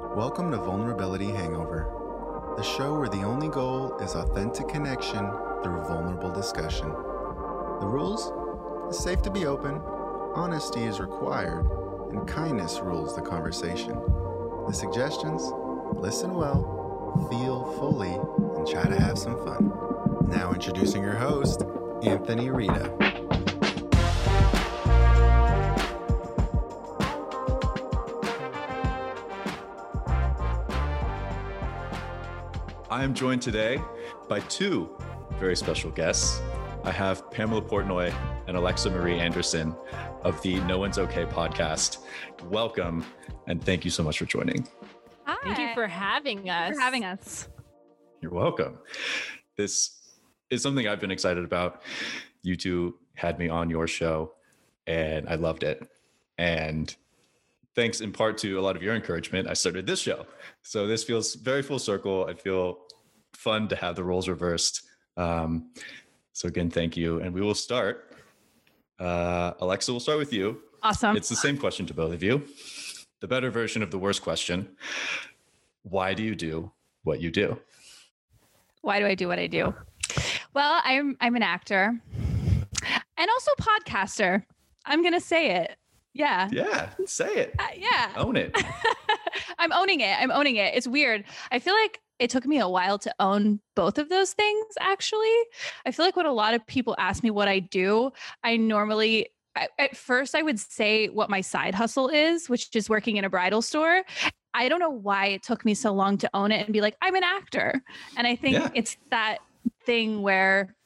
Welcome to Vulnerability Hangover, the show where the only goal is authentic connection through vulnerable discussion. The rules? It's safe to be open, honesty is required, and kindness rules the conversation. The suggestions? Listen well, feel fully, and try to have some fun. Now introducing your host, Anthony Rita. I am joined today by two very special guests. I have Pamela Portnoy and Alexa Marie Anderson of the No One's Okay podcast. Welcome and thank you so much for joining. Hi. Thank you for having us. for having us. You're welcome. This is something I've been excited about. You two had me on your show and I loved it. And thanks in part to a lot of your encouragement, I started this show. So this feels very full circle. I feel fun to have the roles reversed. Um, so again, thank you. And we will start. Uh, Alexa, we'll start with you. Awesome. It's the same question to both of you. The better version of the worst question. Why do you do what you do? Why do I do what I do? Well, I'm I'm an actor and also podcaster. I'm gonna say it. Yeah. Yeah, say it. Uh, yeah. Own it. I'm owning it. I'm owning it. It's weird. I feel like it took me a while to own both of those things, actually. I feel like when a lot of people ask me what I do, I normally, I, at first, I would say what my side hustle is, which is working in a bridal store. I don't know why it took me so long to own it and be like, I'm an actor. And I think Yeah. it's that thing where,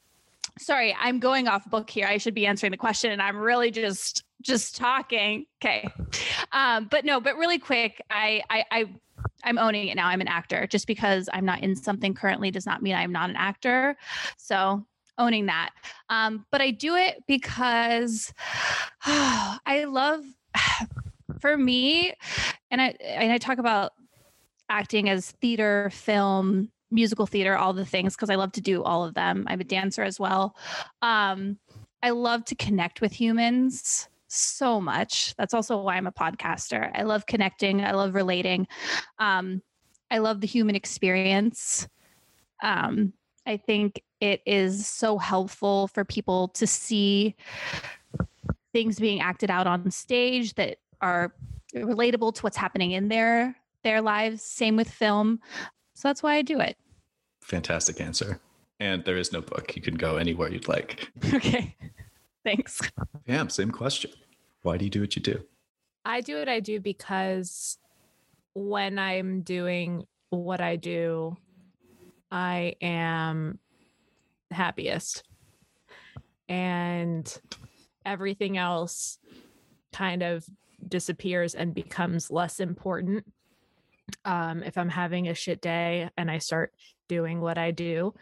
sorry, I'm going off book here. I should be answering the question and I'm really just just talking. Okay. Um, but no, but really quick, I I I I'm owning it now. I'm an actor. Just because I'm not in something currently does not mean I'm not an actor. So owning that. Um, but I do it because I love for me, and I and I talk about acting as theater, film, musical theater, all the things because I love to do all of them. I'm a dancer as well. Um, I love to connect with humans so much. That's also why I'm a podcaster. I love connecting. I love relating. Um, I love the human experience. Um, I think it is so helpful for people to see things being acted out on stage that are relatable to what's happening in their their lives. Same with film. So that's why I do it. Fantastic answer. And there is no book. You can go anywhere you'd like. Okay. Thanks. Pam, same question. Why do you do what you do? I do what I do because when I'm doing what I do, I am happiest. And everything else kind of disappears and becomes less important. Um, if I'm having a shit day and I start doing what I do,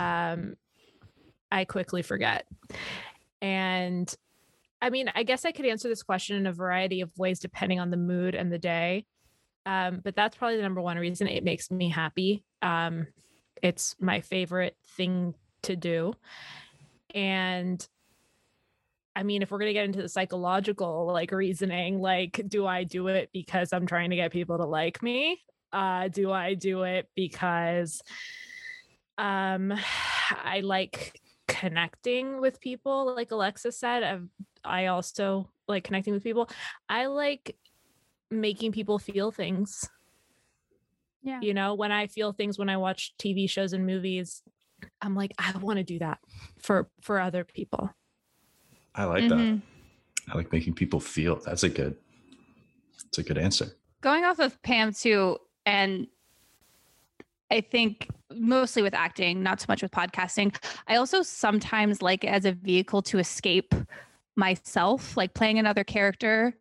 um, I quickly forget. And I mean, I guess I could answer this question in a variety of ways depending on the mood and the day. Um, but that's probably the number one reason it makes me happy. Um, it's my favorite thing to do. And I mean, if we're going to get into the psychological like reasoning, like, do I do it because I'm trying to get people to like me? Uh, do I do it because um, I like connecting with people? Like Alexa said, I've, I also like connecting with people. I like making people feel things. Yeah. You know, when I feel things when I watch TV shows and movies, I'm like, I want to do that for for other people. I like Mhm. that. I like making people feel. That's a good. That's a good answer. Going off of Pam too, and I think mostly with acting, not so much with podcasting. I also sometimes like it as a vehicle to escape myself, like playing another character.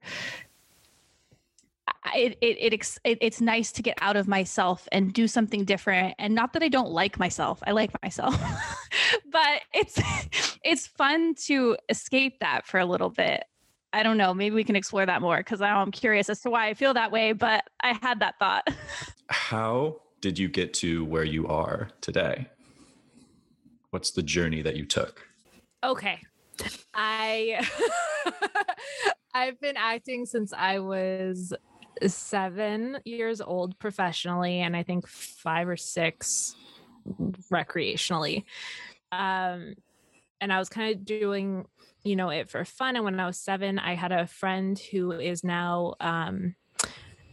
It, it, it, it it's nice to get out of myself and do something different and not that i don't like myself i like myself but it's it's fun to escape that for a little bit i don't know maybe we can explore that more because i'm curious as to why i feel that way but i had that thought How did you get to where you are today? What's the journey that you took? Okay. I I've been acting since I was seven years old professionally, and I think five or six recreationally. Um, and I was kind of doing, you know, it for fun. And when I was seven, I had a friend who is now um,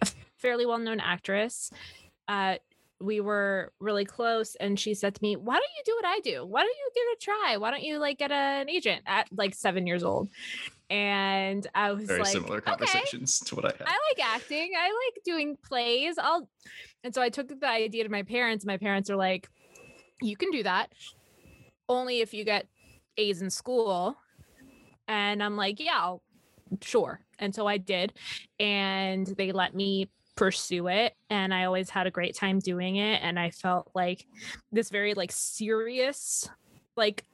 a fairly well known actress. Uh, we were really close and she said to me why don't you do what i do why don't you give it a try why don't you like get an agent at like seven years old and i was Very like similar okay conversations to what I had. I like acting. I like doing plays. I'll and so I took the idea to my parents. My parents are like, you can do that. Only if you get A's in school. And I'm like, yeah, I'll, sure. And so I did. And they let me pursue it. And I always had a great time doing it. And I felt like this very like serious, like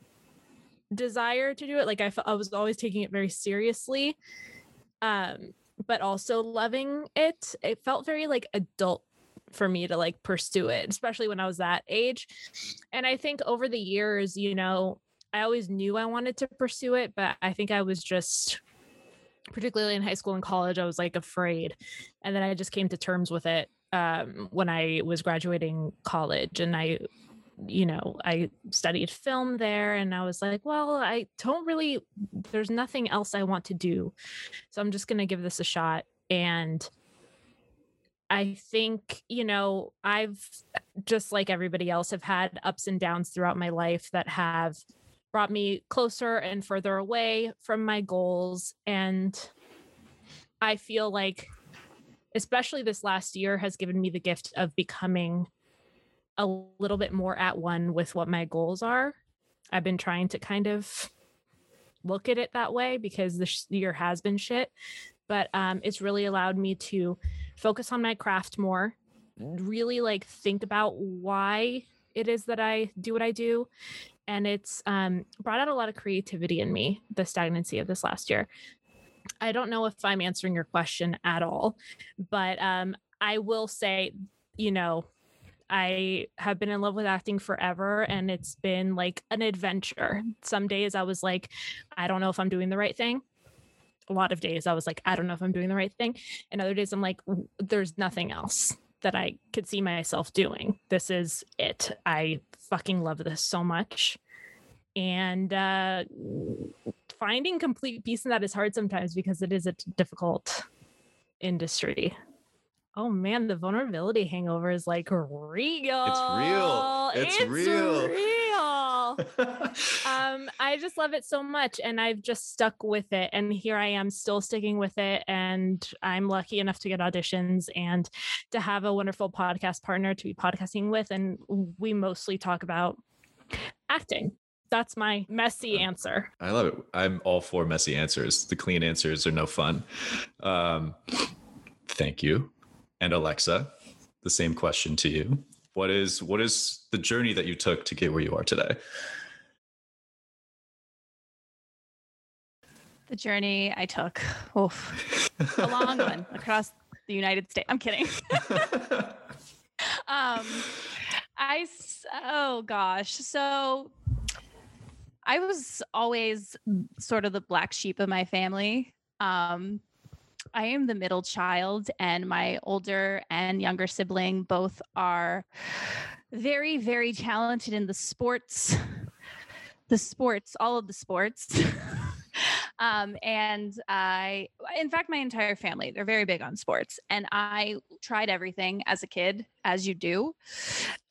desire to do it. Like I, I was always taking it very seriously. Um, but also loving it. It felt very like adult for me to like pursue it, especially when I was that age. And I think over the years, you know, I always knew I wanted to pursue it, but I think I was just particularly in high school and college, I was like afraid. And then I just came to terms with it um, when I was graduating college and I you know, I studied film there and I was like, well, I don't really, there's nothing else I want to do. So I'm just going to give this a shot. And I think, you know, I've just like everybody else have had ups and downs throughout my life that have brought me closer and further away from my goals. And I feel like, especially this last year, has given me the gift of becoming a little bit more at one with what my goals are. I've been trying to kind of look at it that way because this year has been shit, but um, it's really allowed me to focus on my craft more, really like think about why it is that I do what I do. And it's um, brought out a lot of creativity in me, the stagnancy of this last year. I don't know if I'm answering your question at all, but um, I will say, you know, I have been in love with acting forever and it's been like an adventure. Some days I was like, I don't know if I'm doing the right thing. A lot of days I was like, I don't know if I'm doing the right thing. And other days I'm like, there's nothing else that I could see myself doing. This is it. I fucking love this so much. And uh, finding complete peace in that is hard sometimes because it is a difficult industry. Oh man, the vulnerability hangover is like real. It's real. It's real. real. Um, I just love it so much, and I've just stuck with it. And here I am, still sticking with it. And I'm lucky enough to get auditions and to have a wonderful podcast partner to be podcasting with. And we mostly talk about acting. That's my messy answer. I love it. I'm all for messy answers. The clean answers are no fun. Um, thank you. And Alexa, the same question to you. What is what is the journey that you took to get where you are today? The journey I took, oof, a long one across the United States. I'm kidding. um, I oh gosh, so I was always sort of the black sheep of my family. Um, I am the middle child, and my older and younger sibling both are very, very talented in the sports, the sports, all of the sports. um, and I, in fact, my entire family, they're very big on sports. And I tried everything as a kid, as you do.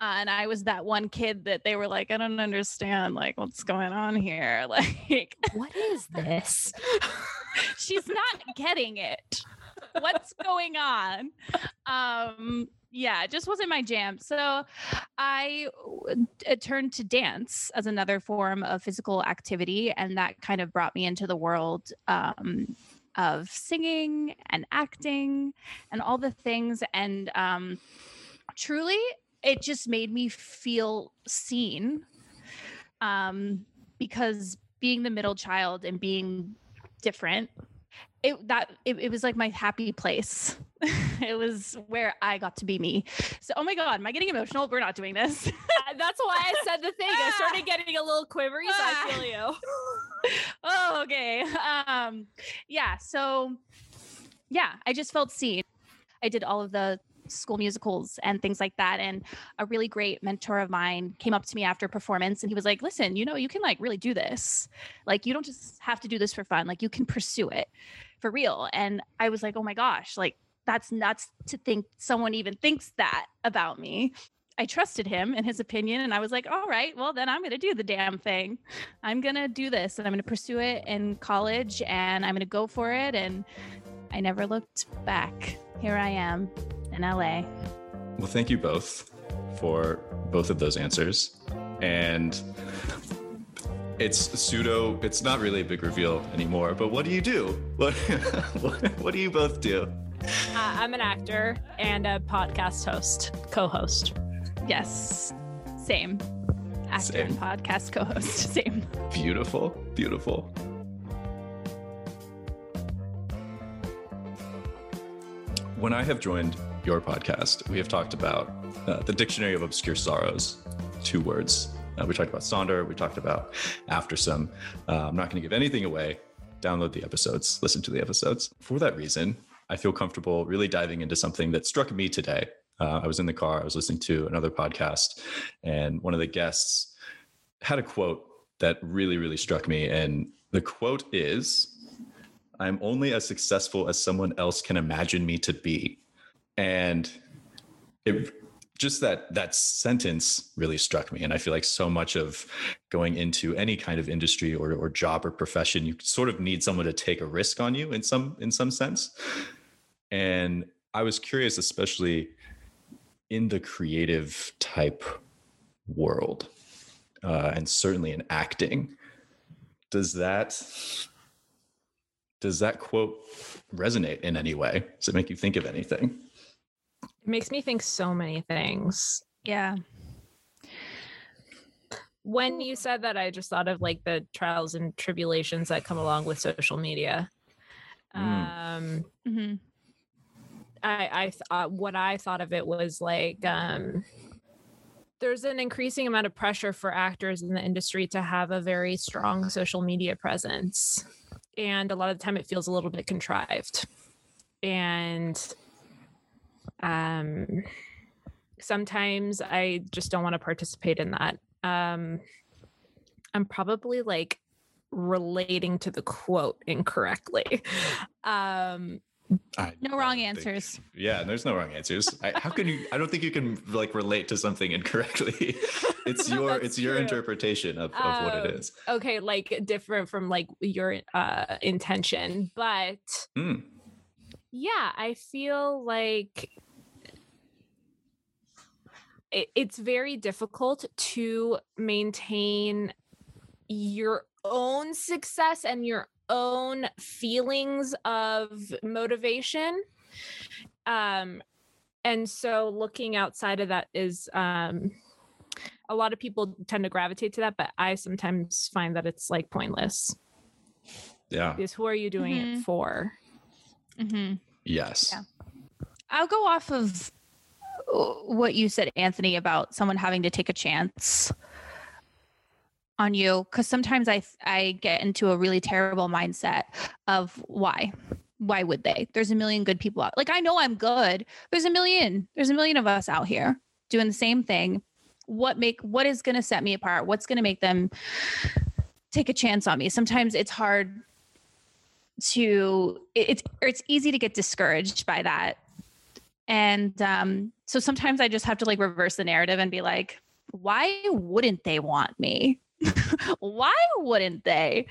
Uh, and I was that one kid that they were like, I don't understand, like, what's going on here? Like, What is this? she's not getting it. What's going on? Um, yeah, it just wasn't my jam. So I uh, turned to dance as another form of physical activity, and that kind of brought me into the world um, of singing and acting and all the things. And um, truly, it just made me feel seen um, because being the middle child and being different it that it, it was like my happy place it was where i got to be me so oh my god am i getting emotional we're not doing this That's why I said the thing. I started getting a little quivery, so I feel you. oh okay um yeah so yeah i just felt seen I did all of the school musicals and things like that. And a really great mentor of mine came up to me after performance and he was like, listen, you know, you can like really do this. Like, you don't just have to do this for fun. Like, you can pursue it for real. And I was like, oh my gosh, like, that's nuts to think someone even thinks that about me. I trusted him and his opinion. And I was like, all right, well, then I'm going to do the damn thing. I'm going to do this and I'm going to pursue it in college and I'm going to go for it. And I never looked back. Here I am in LA. Well, thank you both for both of those answers. And it's pseudo, it's not really a big reveal anymore, but what do you do? What, what, do you both do? Uh, I'm an actor and a podcast host, co host. Yes, same. Actor same. and podcast co host, same. Beautiful, beautiful. When I have joined your podcast, we have talked about uh, the Dictionary of Obscure Sorrows, two words. Uh, we talked about Sonder, we talked about Aftersome. Uh, I'm not going to give anything away. Download the episodes, listen to the episodes. For that reason, I feel comfortable really diving into something that struck me today. Uh, I was in the car, I was listening to another podcast, and one of the guests had a quote that really, really struck me. And the quote is I'm only as successful as someone else can imagine me to be and it just that that sentence really struck me and i feel like so much of going into any kind of industry or, or job or profession you sort of need someone to take a risk on you in some in some sense. And i was curious especially in the creative type world uh, and certainly in acting does that does that quote resonate in any way? Does it make you think of anything makes me think so many things. Yeah. When you said that, I just thought of like the trials and tribulations that come along with social media. Mm. Um, mm-hmm. I, I thought what I thought of it was like um, there's an increasing amount of pressure for actors in the industry to have a very strong social media presence, and a lot of the time it feels a little bit contrived. And um, sometimes I just don't want to participate in that. Um, I'm probably like relating to the quote incorrectly. Um, I, no wrong answers. Think, yeah, there's no wrong answers. I, how can you? I don't think you can like relate to something incorrectly. it's your it's true. your interpretation of, of um, what it um. Okay, like different from like your uh intention, but mm. yeah, I feel like it's very difficult to maintain your own success and your own feelings of motivation um and so looking outside of that is um a lot of people tend to gravitate to that but i sometimes find that it's like pointless yeah because who are you doing mm-hmm. it for mm-hmm. yes yeah. i'll go off of what you said, Anthony, about someone having to take a chance on you because sometimes I I get into a really terrible mindset of why why would they? There's a million good people out. Like I know I'm good. There's a million. There's a million of us out here doing the same thing. What make what is going to set me apart? What's going to make them take a chance on me? Sometimes it's hard to it's it's easy to get discouraged by that and um, so sometimes I just have to like reverse the narrative and be like, why wouldn't they want me? why wouldn't they?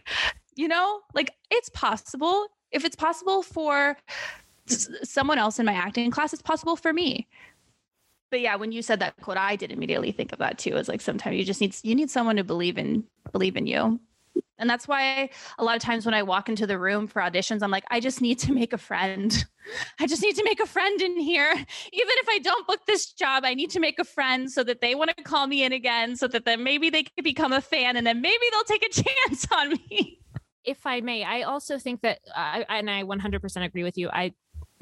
You know, like it's possible. If it's possible for someone else in my acting class, it's possible for me. But yeah, when you said that quote, I did immediately think of that too. It's like sometimes you just need you need someone to believe in believe in you. And that's why a lot of times when I walk into the room for auditions, I'm like, I just need to make a friend. I just need to make a friend in here. Even if I don't book this job, I need to make a friend so that they want to call me in again, so that then maybe they could become a fan and then maybe they'll take a chance on me. If I may, I also think that, uh, I, and I 100% agree with you. I,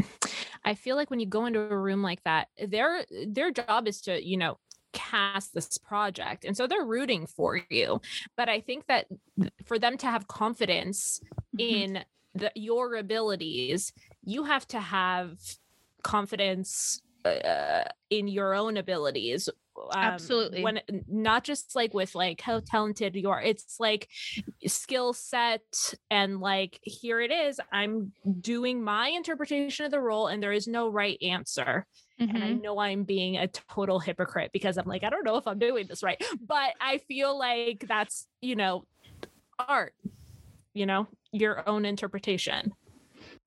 I feel like when you go into a room like that, their their job is to, you know, cast this project. And so they're rooting for you. But I think that for them to have confidence mm-hmm. in the, your abilities, you have to have confidence uh, in your own abilities um, Absolutely. when not just like with like how talented you are it's like skill set and like here it is i'm doing my interpretation of the role and there is no right answer and I Mhm. know I'm being a total hypocrite because I'm like, I don't know if I'm doing this right. But I feel like that's, you know, art, you know, your own interpretation.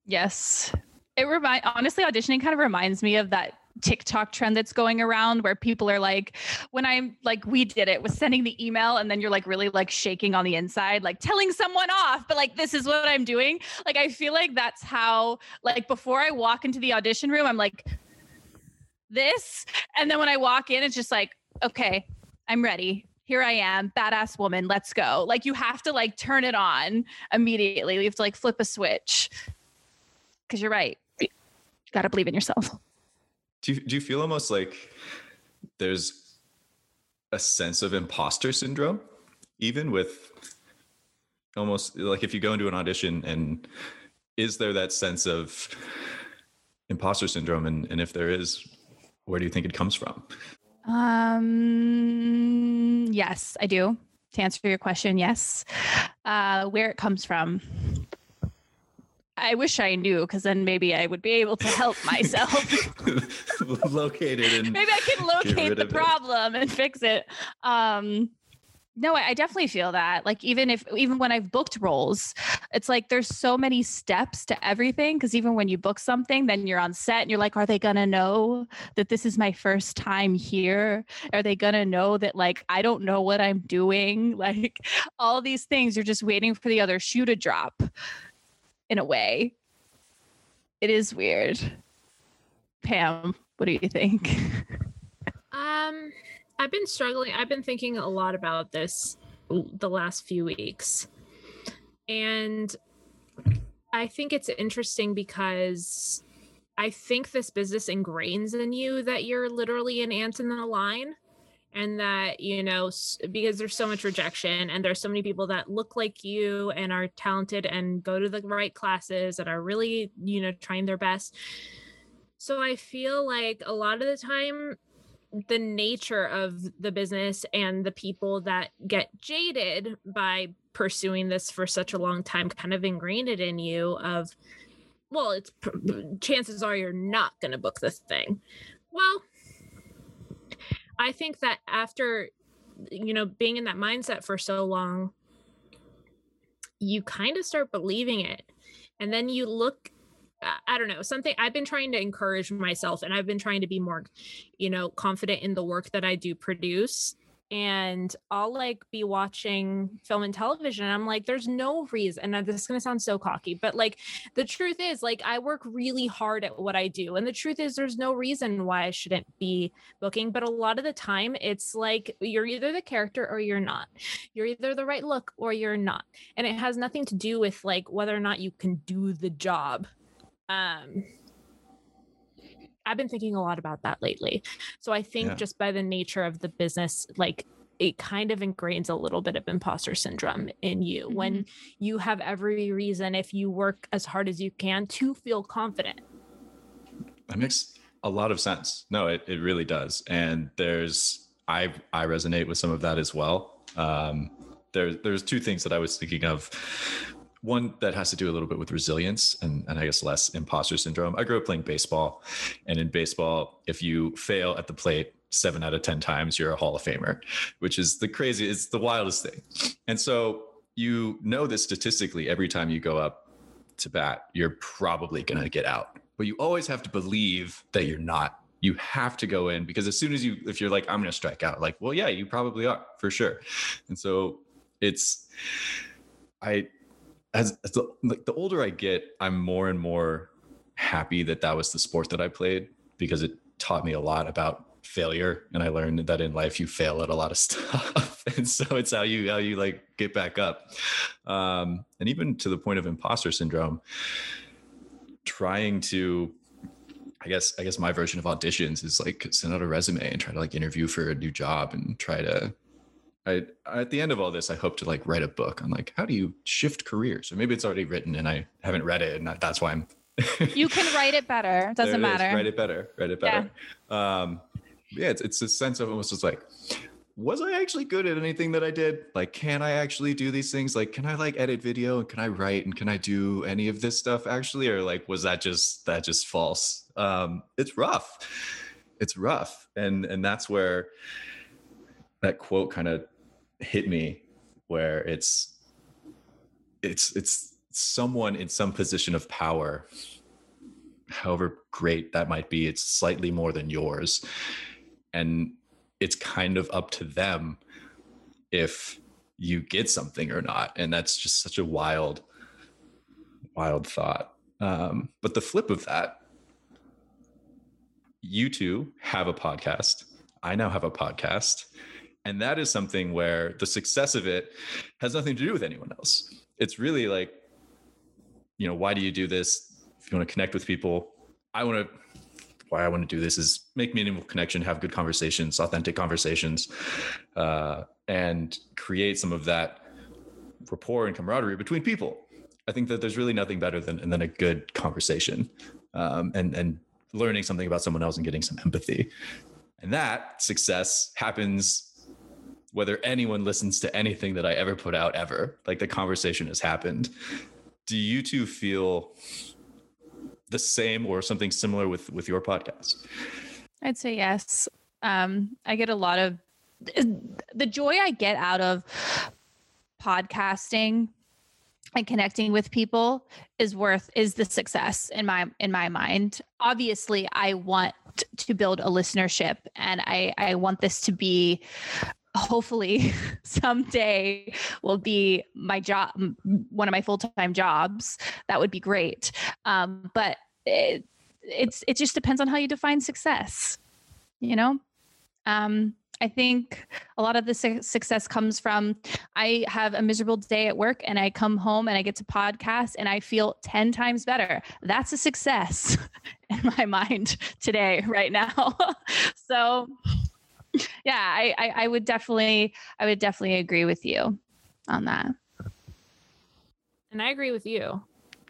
Yes. It remind honestly auditioning kind of reminds me of that TikTok trend that's going around where people are like when I'm like we did it was sending the email and then you're like really like shaking on the inside like telling someone off but like this is what I'm doing. Like I feel like that's how like before I walk into the audition room I'm like this. And then when I walk in it's just like okay I'm ready. Here I am badass woman let's go. Like you have to like turn it on immediately. You have to like flip a switch. Because you're right. You got to believe in yourself. Do you, do you feel almost like there's a sense of imposter syndrome, even with almost like if you go into an audition and is there that sense of imposter syndrome? And, and if there is, where do you think it comes from? Um, yes, I do. To answer your question, yes. Uh, where it comes from, I wish I knew, because then maybe I would be able to help myself. Located in maybe I can locate the of it. problem and fix it. Um, no, I I definitely feel that. Like even if even when I've booked roles, it's like there's so many steps to everything. Because even when you book something, then you're on set and you're like, are they gonna know that this is my first time here? Are they gonna know that like I don't know what I'm doing? Like all these things, you're just waiting for the other shoe to drop. In a way, it is weird. Pam, what do you think? Um, I've been struggling. I've been thinking a lot about this the last few weeks. And I think it's interesting because I think this business ingrains in you that you're literally an ant in the line and that, you know, because there's so much rejection and there's so many people that look like you and are talented and go to the right classes and are really, you know, trying their best. So I feel like a lot of the time the nature of the business and the people that get jaded by pursuing this for such a long time kind of ingrained it in you of well it's chances are you're not going to book this thing well i think that after you know being in that mindset for so long you kind of start believing it and then you look I- don't know, something I've been trying to encourage myself and I've been trying to be more, you know, confident in the work that I do produce. And I'll like be watching film and television. And I'm like, there's no reason. And this is going to sound so cocky, but like the truth is, like, I work really hard at what I do. And the truth is, there's no reason why I shouldn't be booking. But a lot of the time, it's like you're either the character or you're not. You're either the right look or you're not. And it has nothing to do with like whether or not you can do the job um i've been thinking a lot about that lately so i think Yeah. just by the nature of the business like it kind of ingrains a little bit of imposter syndrome in you when you have every reason if you work as hard as you can to feel confident That makes a lot of sense. No, it, it really does. And there's I I resonate with some of that as well. Um, there's there's two things that I was thinking of. One that has to do a little bit with resilience and, and I guess less imposter syndrome. I grew up playing baseball, and in baseball, if you fail at the plate seven out of ten times, you're a Hall of Famer, which is the crazy, it's the wildest thing. And so you know that statistically, every time you go up to bat, you're probably going to get out. But you always have to believe that you're not. You have to go in because as soon as you, if you're like, I'm going to strike out, like, well, yeah, you probably are for sure. And so it's, I, as, as the, like the older I get, I'm more and more happy that that was the sport that I played because it taught me a lot about failure. And i learned that in life you fail at a lot of stuff. And so it's how you how you like get back up. Um and even to the point of imposter syndrome trying to i guess i guess my version of auditions is like send out a resume and try to like interview for a new job and try to I at the end of all this, I hope to like write a book on like how do you shift careers, or maybe it's already written and I haven't read it, and that's why I'm You can write it better. It doesn't it is. matter. Write it better. Write it Yeah. better. Um, yeah, it's, it's a sense of almost just like, was I actually good at anything that I did? Like, can I actually do these things? Like, can I like edit video and can I write and can I do any of this stuff actually? Or like, was that just that just false? Um, it's rough. It's rough, and and that's where that quote kind of hit me, where it's it's it's someone in some position of power however great that might be, it's slightly more than yours. And it's kind of up to them if you get something or not. And that's just such a wild, wild thought. Um, but the flip of that, you two have a podcast. I now have a podcast. And that is something where the success of it has nothing to do with anyone else. It's really like, you know, why do you do this? If you want to connect with people, I want to why I want to do this is make meaningful connection, have good conversations, authentic conversations, uh, and create some of that rapport and camaraderie between people. I think that there's really nothing better than than a good conversation, um, and and learning something about someone else and getting some empathy, and that success happens whether anyone listens to anything that I ever put out ever. Like the conversation has happened. Do you two feel the same or something similar with with your podcast? I'd say yes. Um, I get a lot of the joy I get out of podcasting and connecting with people is worth is the success in my in my mind. Obviously, I want to build a listenership and I I want this to be hopefully someday will be my job one of my full-time jobs. That would be great. Um, but it, it's it just depends on how you define success you know? Um, i think a lot of the su- success comes from i have a miserable day at work and i come home and i get to podcast and i feel 10 times better. That's a success in my mind today right now. So yeah I, I i would definitely i would definitely agree with you on that And I agree with you.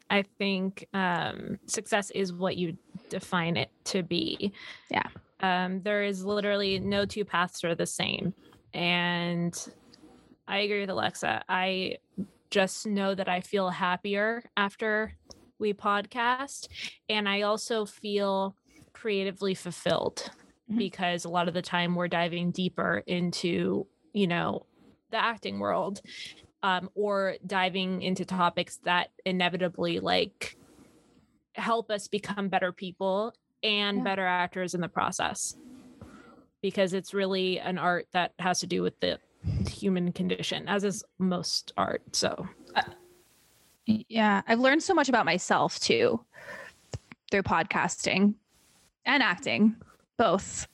I think um, success is what you define it to be. Yeah. Um, there is literally no two paths are the same. And I agree with Alexa. I just know that I feel happier after we podcast. And I also feel creatively fulfilled Mhm. because a lot of the time we're diving deeper into, you know, the acting world um, or diving into topics that inevitably like help us become better people and Yeah. better actors in the process because it's really an art that has to do with the human condition as is most art so Yeah, I've learned so much about myself too through podcasting and acting, both.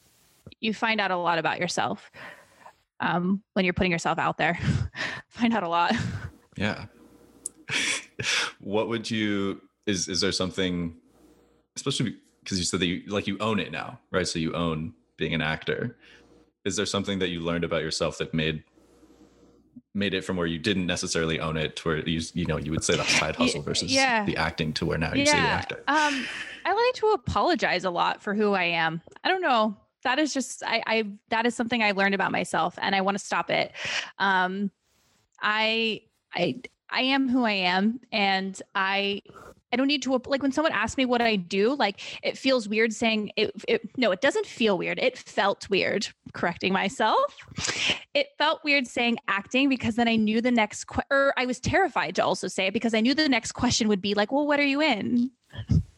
You find out a lot about yourself um, when you're putting yourself out there. find out a lot. Yeah. what would you is is there something especially because you said that you like you own it now, right? So you own being an actor. Is there something that you learned about yourself that made made it from where you didn't necessarily own it to where you you know you would say the side hustle versus yeah. the acting to where now you say the actor. Um, I like to apologize a lot for who I am. I don't know. That is just I, I that is something I learned about myself and I want to stop it. Um I I I am who I am and I I don't need to like when someone asks me what I do, like it feels weird saying it, it no, it doesn't feel weird. It felt weird correcting myself. It felt weird saying acting because then I knew the next que- or I was terrified to also say it because I knew the next question would be like, "Well, what are you in?"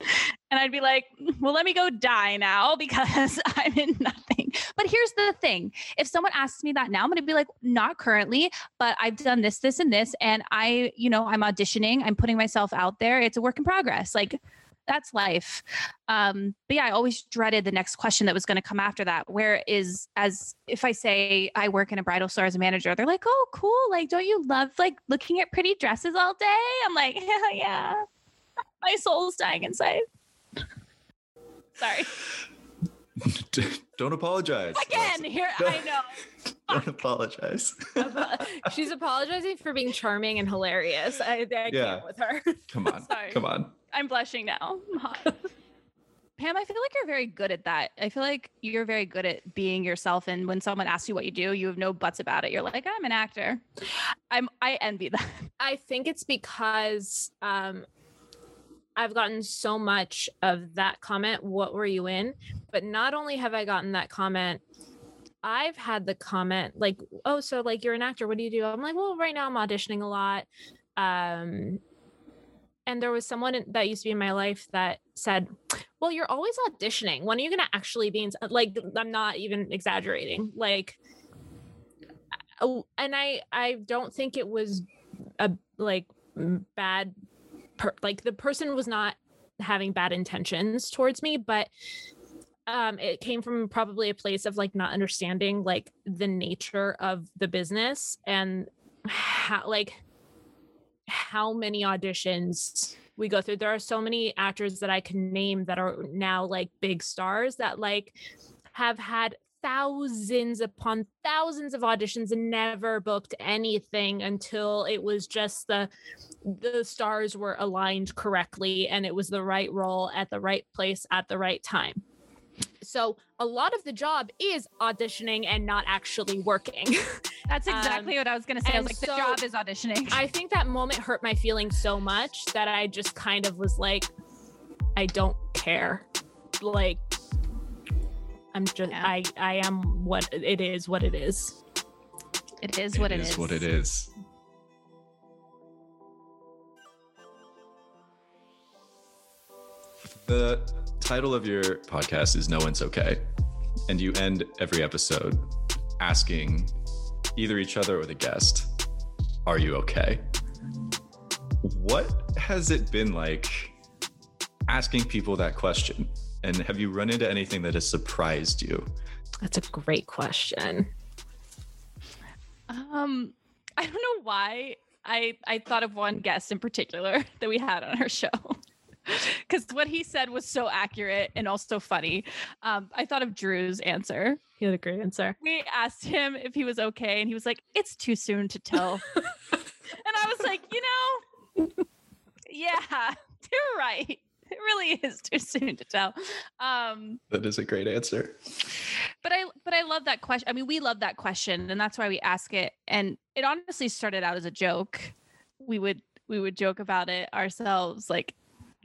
And I'd be like, well, let me go die now because I'm in nothing. But here's the thing if someone asks me that now, I'm going to be like, not currently, but I've done this, this, and this. And I, you know, I'm auditioning, I'm putting myself out there. It's a work in progress. Like, that's life. Um, but yeah, I always dreaded the next question that was going to come after that. Where is as if I say I work in a bridal store as a manager, they're like, "Oh, cool! Like, don't you love like looking at pretty dresses all day?" I'm like, "Yeah, yeah." My soul's dying inside. Sorry. Don't apologize. Again, here I know. Don't apologize. she's apologizing for being charming and hilarious i, I Yeah. can't with her Come on. Sorry. Come on. I'm blushing now. I'm hot. Pam, I feel like you're very good at that. I feel like you're very good at being yourself. And when someone asks you what you do, you have no buts about it. You're like, I'm an actor. I'm I envy that. I think it's because um, I've gotten so much of that comment, what were you in? But not only have I gotten that comment, I've had the comment like, oh, so like you're an actor, what do you do? I'm like, well, right now I'm auditioning a lot. Um, and there was someone that used to be in my life that said, well, you're always auditioning. When are you going to actually be in, like, I'm not even exaggerating. Like, and I, I don't think it was a like bad, per- like the person was not having bad intentions towards me, but um it came from probably a place of like not understanding like the nature of the business and how like how many auditions we go through. There are so many actors that i can name that are now like big stars that like have had thousands upon thousands of auditions and never booked anything until it was just the the stars were aligned correctly and it was the right role at the right place at the right time so a lot of the job is auditioning and not actually working. That's exactly Um, what I was gonna say. I was like, so the job is auditioning. I think that moment hurt my feelings so much that I just kind of was like, I don't care. Like, I'm just, Yeah. I, I am what it is, what it is. it is what it is. what it is. The title of your podcast is No One's Okay. And you end every episode asking either each other or the guest, Are you okay? What has it been like asking people that question? And have you run into anything that has surprised you? That's a great question. Um, I don't know why I I thought of one guest in particular that we had on our show. Because what he said was so accurate and also funny. Um, I thought of Drew's answer. He had a great answer. We asked him if he was okay, and he was like, "It's too soon to tell." and I was like, you know, yeah, you're right. It really is too soon to tell. Um, That is a great answer. but I but I love that question. I mean, we love that question, and that's why we ask it. And it honestly started out as a joke. We would we would joke about it ourselves, like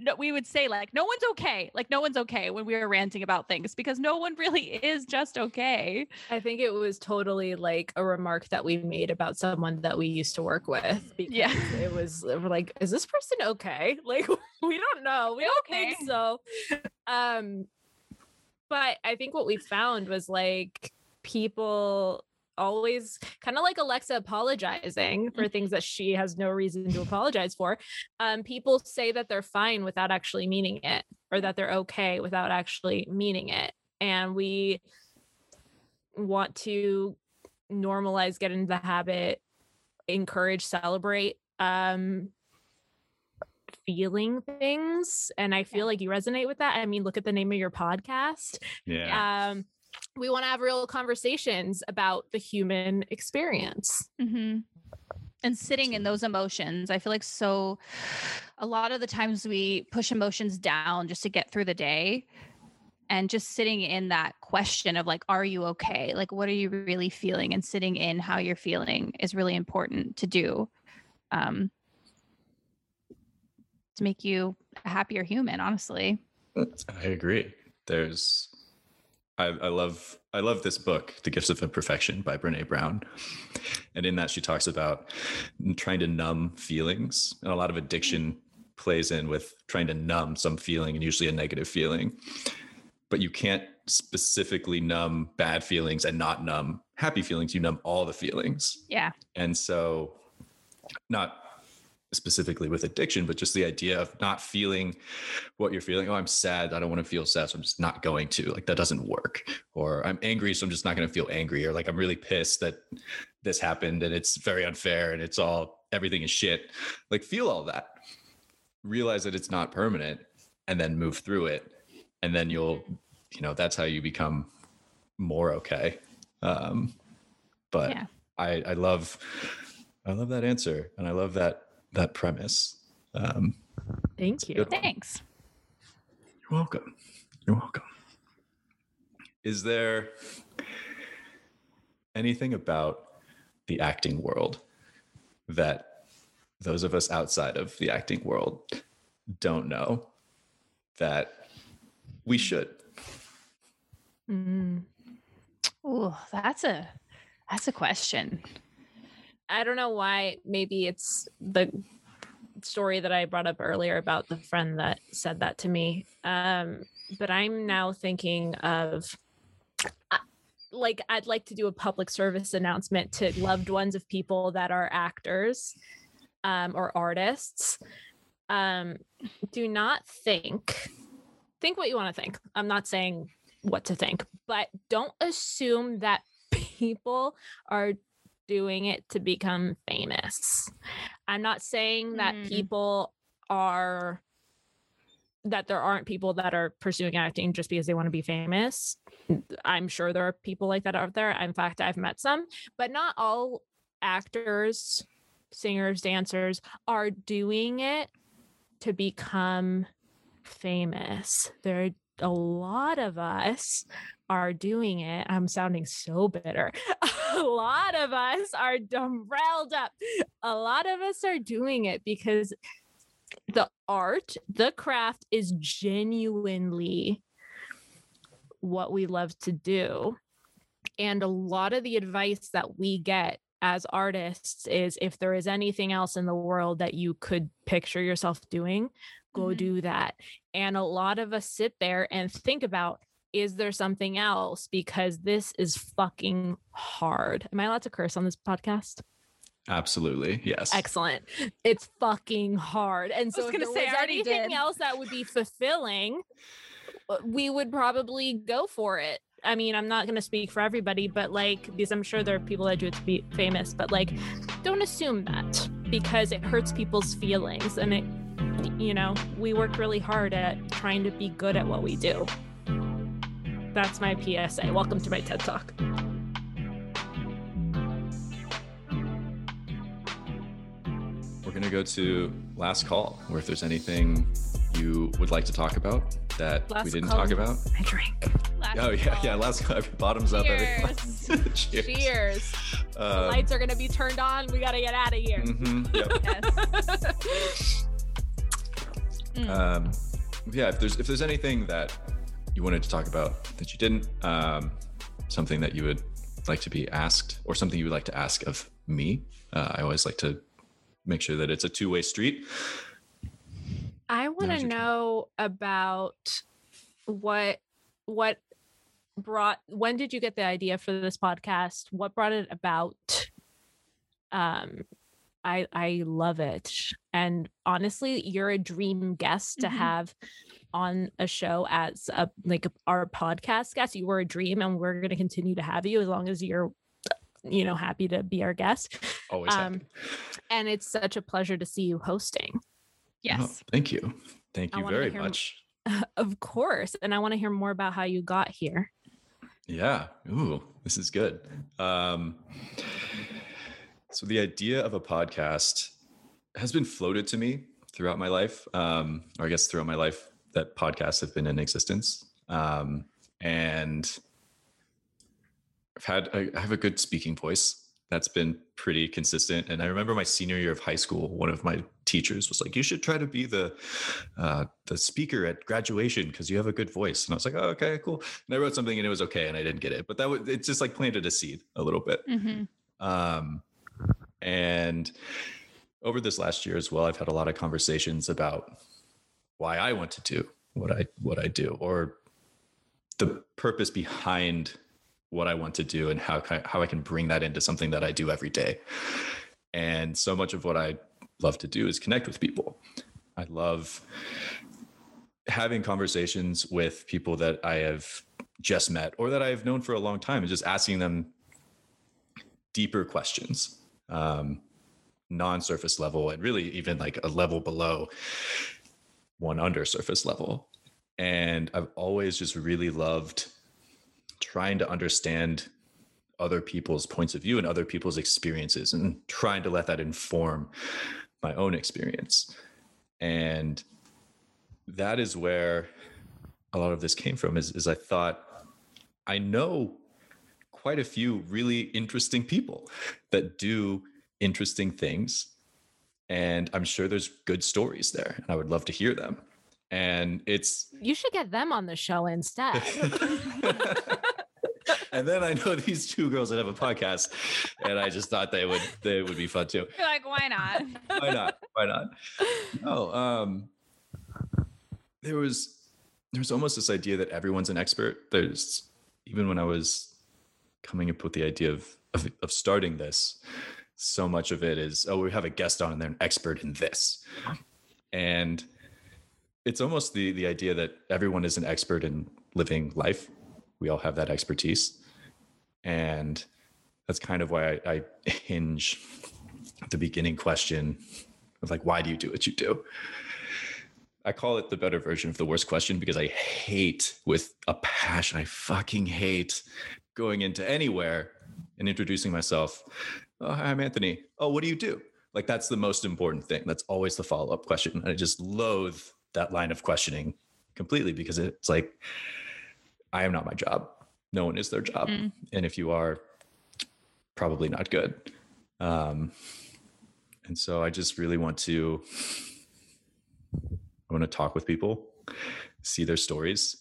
no, we would say like no one's okay, like no one's okay when we were ranting about things because no one really is just okay. I think it was totally like a remark that we made about someone that we used to work with because Yeah. it was we're like, is this person okay? Like we don't know. We don't think so. Um but I think what we found was like people always kind of like Alexa apologizing for things that she has no reason to apologize for. Um people say that they're fine without actually meaning it or that they're okay without actually meaning it. And we want to normalize get into the habit encourage celebrate um feeling things and i feel like you resonate with that i mean look at the name of your podcast Yeah. um we want to have real conversations about the human experience Mm-hmm. And sitting in those emotions, I feel like so. A lot of the times we push emotions down just to get through the day, and just sitting in that question of like, "Are you okay? Like, what are you really feeling?" And sitting in how you're feeling is really important to do, um, to make you a happier human. Honestly, I agree. There's, I, I love, I love this book, The Gifts of Imperfection by Brene Brown, and in that she talks about trying to numb feelings, and a lot of addiction plays in with trying to numb some feeling, and usually a negative feeling. But you can't specifically numb bad feelings and not numb happy feelings. You numb all the feelings. yeah, And so, not specifically with addiction, but just the idea of not feeling what you're feeling. Oh, I'm sad. I don't want to feel sad. So I'm just not going to. Like, that doesn't work. Or I'm angry. So I'm just not going to feel angry. Or like, I'm really pissed that this happened and it's very unfair and it's all, everything is shit. Like, feel all that. Realize that it's not permanent and then move through it. And then you'll, you know, that's how you become more okay. Um, but Yeah. I, I love I love that answer and I love that that premise. Um, Thank you. Thanks. You're welcome. You're welcome. Is there anything about the acting world that those of us outside of the acting world don't know that we should? Mm. Oh, that's a that's a question. I don't know why. Maybe it's the story that I brought up earlier about the friend that said that to me. Um, but I'm now thinking of like I'd like to do a public service announcement to loved ones of people that are actors um, or artists. Um, do not think think what you want to think. I'm not saying what to think, but don't assume that people are doing it to become famous. I'm not saying that Mm. people are that there aren't people that are pursuing acting just because they want to be famous. I'm sure there are people like that out there. In fact, I've met some, but not all actors, singers, dancers are doing it to become famous. There are a lot of us are doing it. I'm sounding so bitter. A lot of us are derailed up. A lot of us are doing it because the art, the craft is genuinely what we love to do. And a lot of the advice that we get as artists is if there is anything else in the world that you could picture yourself doing, go Mhm. do that. And a lot of us sit there and think about is there something else? Because this is fucking hard. Am I allowed to curse on this podcast? Absolutely. Yes. Excellent. It's fucking hard. And so was gonna say, was anything did. else that would be fulfilling, uh, we would probably go for it. I mean, I'm not going to speak for everybody, but like, because I'm sure there are people that do it to be famous, but like, don't assume that because it hurts people's feelings. And it, you know, we work really hard at trying to be good at what we do. That's my PSA. Welcome to my TED Talk. We're going to go to last call, where if there's anything you would like to talk about that we didn't call. talk about. I drink. Last Oh, yeah. call. Yeah. Last call. Bottoms up, everyone. Cheers. Cheers. the Um, lights are going to be turned on. We got to get out of here. mhm, yep. Yes. Mm. um, yeah if there's if there's anything that you wanted to talk about that you didn't um, something that you would like to be asked or something you would like to ask of me uh, i always like to make sure that it's a two-way street I want to turn. know about what what brought when did you get the idea for this podcast? What brought it about? Um I I love it. And honestly, you're a dream guest to Mhm. have on a show as a like our podcast guest. You were a dream and we're going to continue to have you as long as you're you know happy to be our guest. always Um, happy. And it's such a pleasure to see you hosting. Yes. Oh, thank you thank you very much Of course. And I want to hear more about how you got here. Yeah. Ooh, this is good. Um, so the idea of a podcast has been floated to me throughout my life, um, or I guess throughout my life that podcasts have been in existence. Um, and I've had I I have a good speaking voice that's been pretty consistent. And I remember my senior year of high school, one of my teachers was like, "You should try to be the uh, the speaker at graduation because you have a good voice." And I was like, "Oh, okay, cool." And I wrote something and it was okay, and I didn't get it, but that was it. Just like planted a seed a little bit. Mhm. Um, and over this last year as well, I've had a lot of conversations about why I want to do what I what I do, or the purpose behind what I want to do, and how how I can bring that into something that I do every day. And so much of what I love to do is connect with people. I love having conversations with people that I have just met or that I have known for a long time, and just asking them deeper questions, um, non-surface level, and really even like a level below one under surface level. And I've always just really loved trying to understand other people's points of view and other people's experiences and trying to let that inform my own experience. And that is where a lot of this came from is, is I thought I know quite a few really interesting people that do interesting things. And I'm sure there's good stories there. And I would love to hear them. And it's You should get them on the show instead. and then I know these two girls that have a podcast, and I just thought they would they would be fun too. You're like, why not? Why not? Why not? No, um, there was there's almost this idea that everyone's an expert. There's even when I was coming up with the idea of of, of starting this, so much of it is oh we have a guest on and they're an expert in this, and it's almost the the idea that everyone is an expert in living life. We all have that expertise, and that's kind of why I, I hinge the beginning question of like why do you do what you do? I call it the better version of the worst question because i hate with a passion i fucking hate going into anywhere and introducing myself oh, hi, i'm anthony. Oh what do you do? Like that's the most important thing. That's always the follow-up question. And i just loathe that line of questioning completely because it's like i am not my job. No one is their job. Mm. and if you are probably not good. Um, and so I just really want to I want to talk with people, see their stories,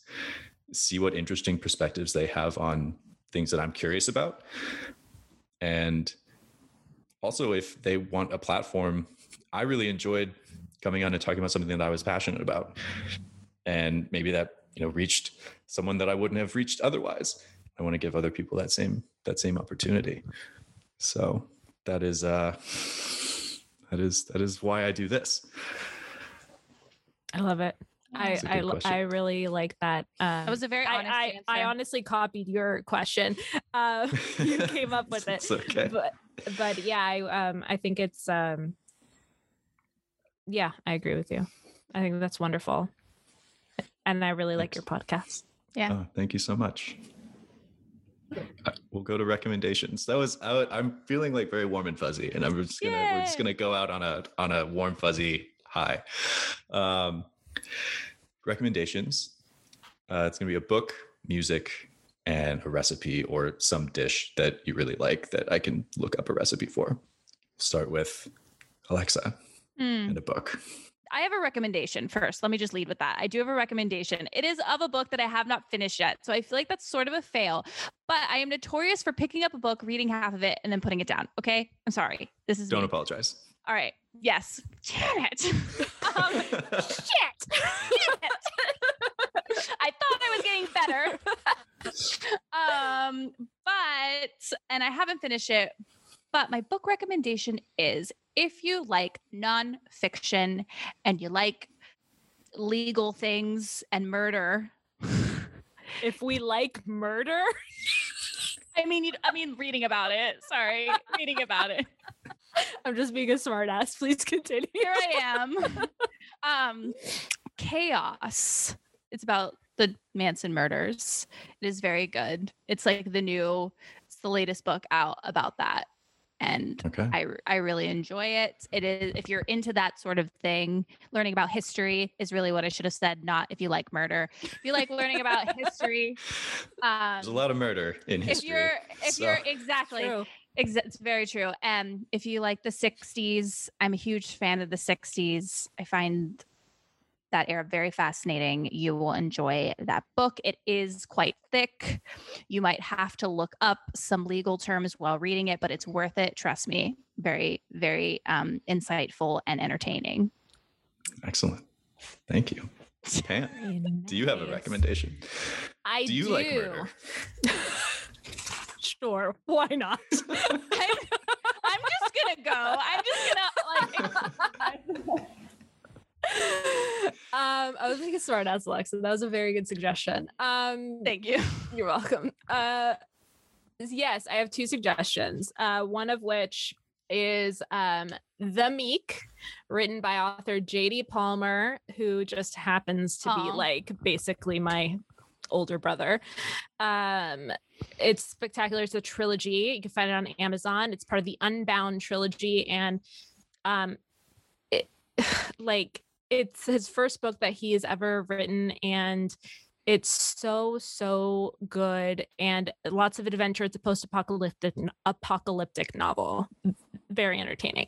see what interesting perspectives they have on things that I'm curious about. And also if they want a platform, I really enjoyed coming on and talking about something that I was passionate about. And maybe that, you know, reached someone that I wouldn't have reached otherwise. I want to give other people that same that same opportunity. So that is uh that is that is why I do this. I love it. I That's a I, good lo- question. I really like that. Um, That was a very honest I, I, answer. I honestly copied your question. Uh, you came up with it. Okay. But but yeah, I um I think it's um yeah, I agree with you. I think that's wonderful. And I really like your podcast. yeah. Oh, thank you so much. We'll go to recommendations. That was I, am feeling like very warm and fuzzy, and I'm just gonna we're just gonna go out on a on a warm fuzzy high. Um, recommendations. Uh, it's gonna be a book, music, and a recipe or some dish that you really like that I can look up a recipe for. Start with Alexa Mm. and a book. I have a recommendation first. Let me just lead with that. I do have a recommendation. It is of a book that I have not finished yet. So I feel like that's sort of a fail, but I am notorious for picking up a book, reading half of it, and then putting it down. Okay. I'm sorry. This is Don't me. apologize. All right. Yes. Damn it. um, shit. Damn it. I thought I was getting better. um, but and I haven't finished it. But my book recommendation is if you like nonfiction and you like legal things and murder. If we like murder, I mean, I mean, reading about it. Sorry, reading about it. I'm just being a smartass. Please continue. Here I am. um, chaos. It's about the Manson murders. It is very good. It's like the new, it's the latest book out about that, and Okay. I I really enjoy it. It is if you're into that sort of thing, learning about history is really what I should have said. Not if you like murder. If you like learning about history, um, There's a lot of murder in history. if you're if so- you're exactly True. Exa- it's very true. Um, if you like the 60s, I'm a huge fan of the 60s. I find that era very fascinating. You will enjoy that book. It is quite thick. You might have to look up some legal terms while reading it, but it's worth it. Trust me. Very, very um, insightful and entertaining. Excellent. Thank you. Pam, do you have a recommendation? I Do you like murder? sure. Why not? I'm, I'm just gonna go. I'm just gonna like. um, I was being a smart ass, Alexa. That was a very good suggestion. Um, Thank you. You're welcome. Uh, yes, I have two suggestions. Uh, one of which is um, The Meek, written by author J.D. Palmer, who just happens to be like basically my older brother. Um, it's spectacular. It's a trilogy. You can find it on Amazon. It's part of the Unbound trilogy, and um, it like it's his first book that he has ever written and it's so so good and lots of adventure it's a post-apocalyptic apocalyptic novel very entertaining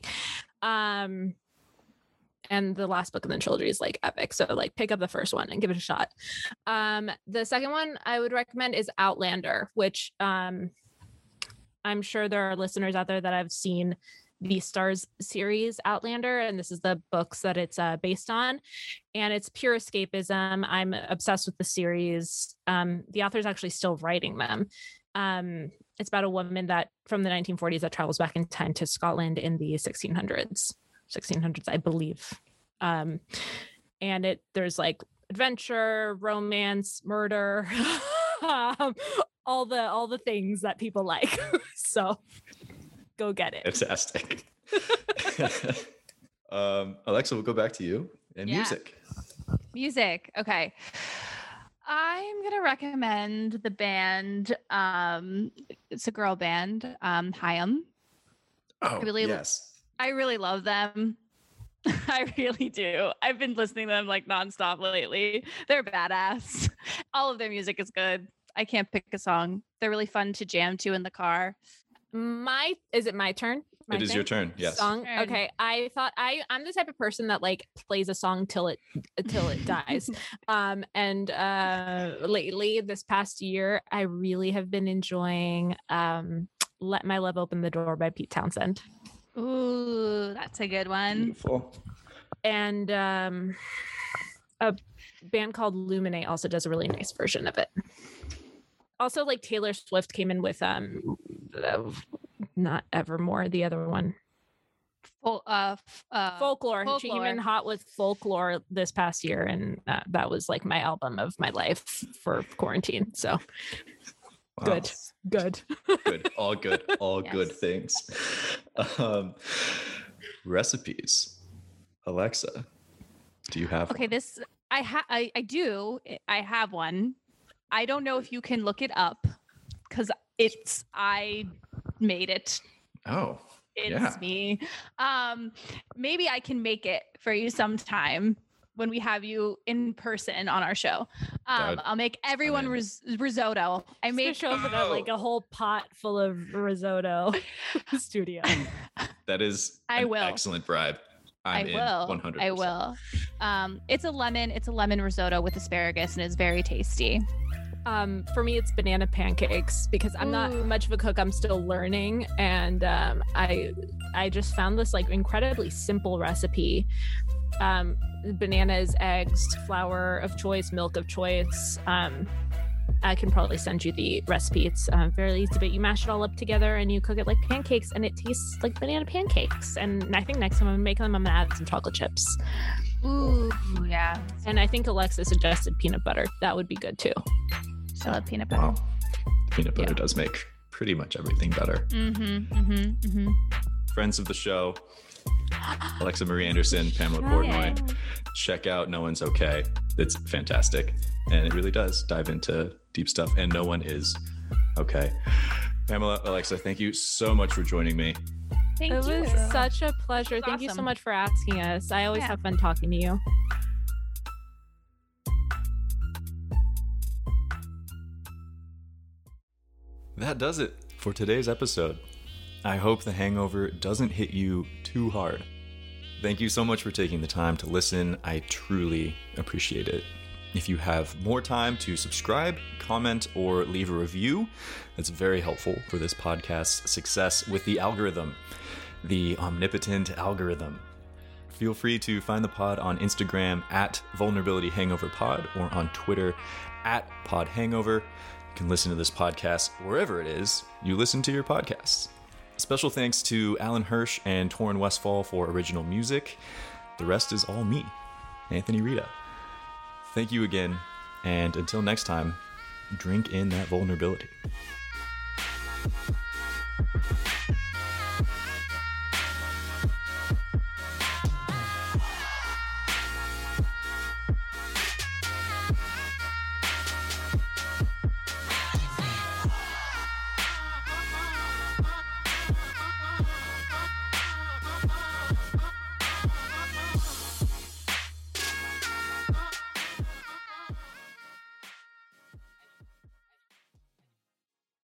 um and the last book in the trilogy is like epic so like pick up the first one and give it a shot um the second one i would recommend is outlander which um i'm sure there are listeners out there that I've seen the Starz series Outlander, and this is the books that it's uh, based on. And it's pure escapism. I'm obsessed with the series. Um, the author is actually still writing them. Um, it's about a woman that from the 1940s that travels back in time to Scotland in the 1600s, 1600s, I believe. Um, and it there's like adventure, romance, murder, um, all the all the things that people like. so go get it. Fantastic. um, Alexa, we'll go back to you and Yeah. music. Music. Okay. I'm gonna recommend the band. Um, it's a girl band. Um, HAIM. Oh, really- yes. I really love them. I really do. I've been listening to them like nonstop lately. They're badass. All of their music is good. I can't pick a song. They're really fun to jam to in the car. My is it my turn? My It is your turn. Yes. Song. Turn. Okay. I thought I I'm the type of person that like plays a song till it till it dies. Um and uh lately this past year I really have been enjoying um Let My Love Open the Door by Pete Townshend. Ooh, that's a good one. Beautiful. And um a band called Luminate also does a really nice version of it. Also like Taylor Swift came in with um uh, not Evermore, the other one. Fol- uh, f- uh, folklore. She came in hot with folklore this past year, and uh, that was like my album of my life for quarantine. So Wow. good, good. good. All good. All good things. Um, recipes. Alexa, do you have Okay, one? this I ha I, I do. I have one. I don't know if you can look it up because it's I made it. Oh, It's Yeah. me. Um, maybe I can make it for you sometime when we have you in person on our show. Um, I'll make everyone in. ris- risotto. I Just made show up with like a whole pot full of risotto studio. that is I an will. excellent bribe. I'm I in will. 100%. I will. Um, it's a lemon. It's a lemon risotto with asparagus, and it's very tasty. Um, for me, it's banana pancakes because I'm not much of a cook. I'm still learning, and um, I I just found this like incredibly simple recipe. Um, bananas, eggs, flour of choice, milk of choice. Um, I can probably send you the recipe. It's uh, very easy, but you mash it all up together and you cook it like pancakes, and it tastes like banana pancakes. And I think next time I'm gonna them, I'm gonna add some chocolate chips. Ooh, yeah. And I think Alexa suggested peanut butter. That would be good too. I love peanut butter. Wow. Peanut butter Yeah. does make pretty much everything better. Mm-hmm. Mm-hmm. Mm-hmm. Friends of the show, Alexa Marie Anderson, Pamela Portnoy. Check out No One's Okay. It's fantastic. And it really does dive into deep stuff. And no one is okay. Pamela, Alexa, thank you so much for joining me. Thank It you. was such a pleasure. It's Thank you so much for asking us. I always Yeah. have fun talking to you. That does it for today's episode. I hope the hangover doesn't hit you too hard. Thank you so much for taking the time to listen. I truly appreciate it. If you have more time to subscribe, comment, or leave a review, that's very helpful for this podcast's success with the algorithm, the omnipotent algorithm. Feel free to find the pod on Instagram at Vulnerability Hangover Pod or on Twitter at Pod Hangover. You can listen to this podcast wherever it is you listen to your podcasts. Special thanks to Alan Hirsch and Torin Westfall for original music. The rest is all me, Anthony Rita. Thank you again, and until next time, drink in that vulnerability.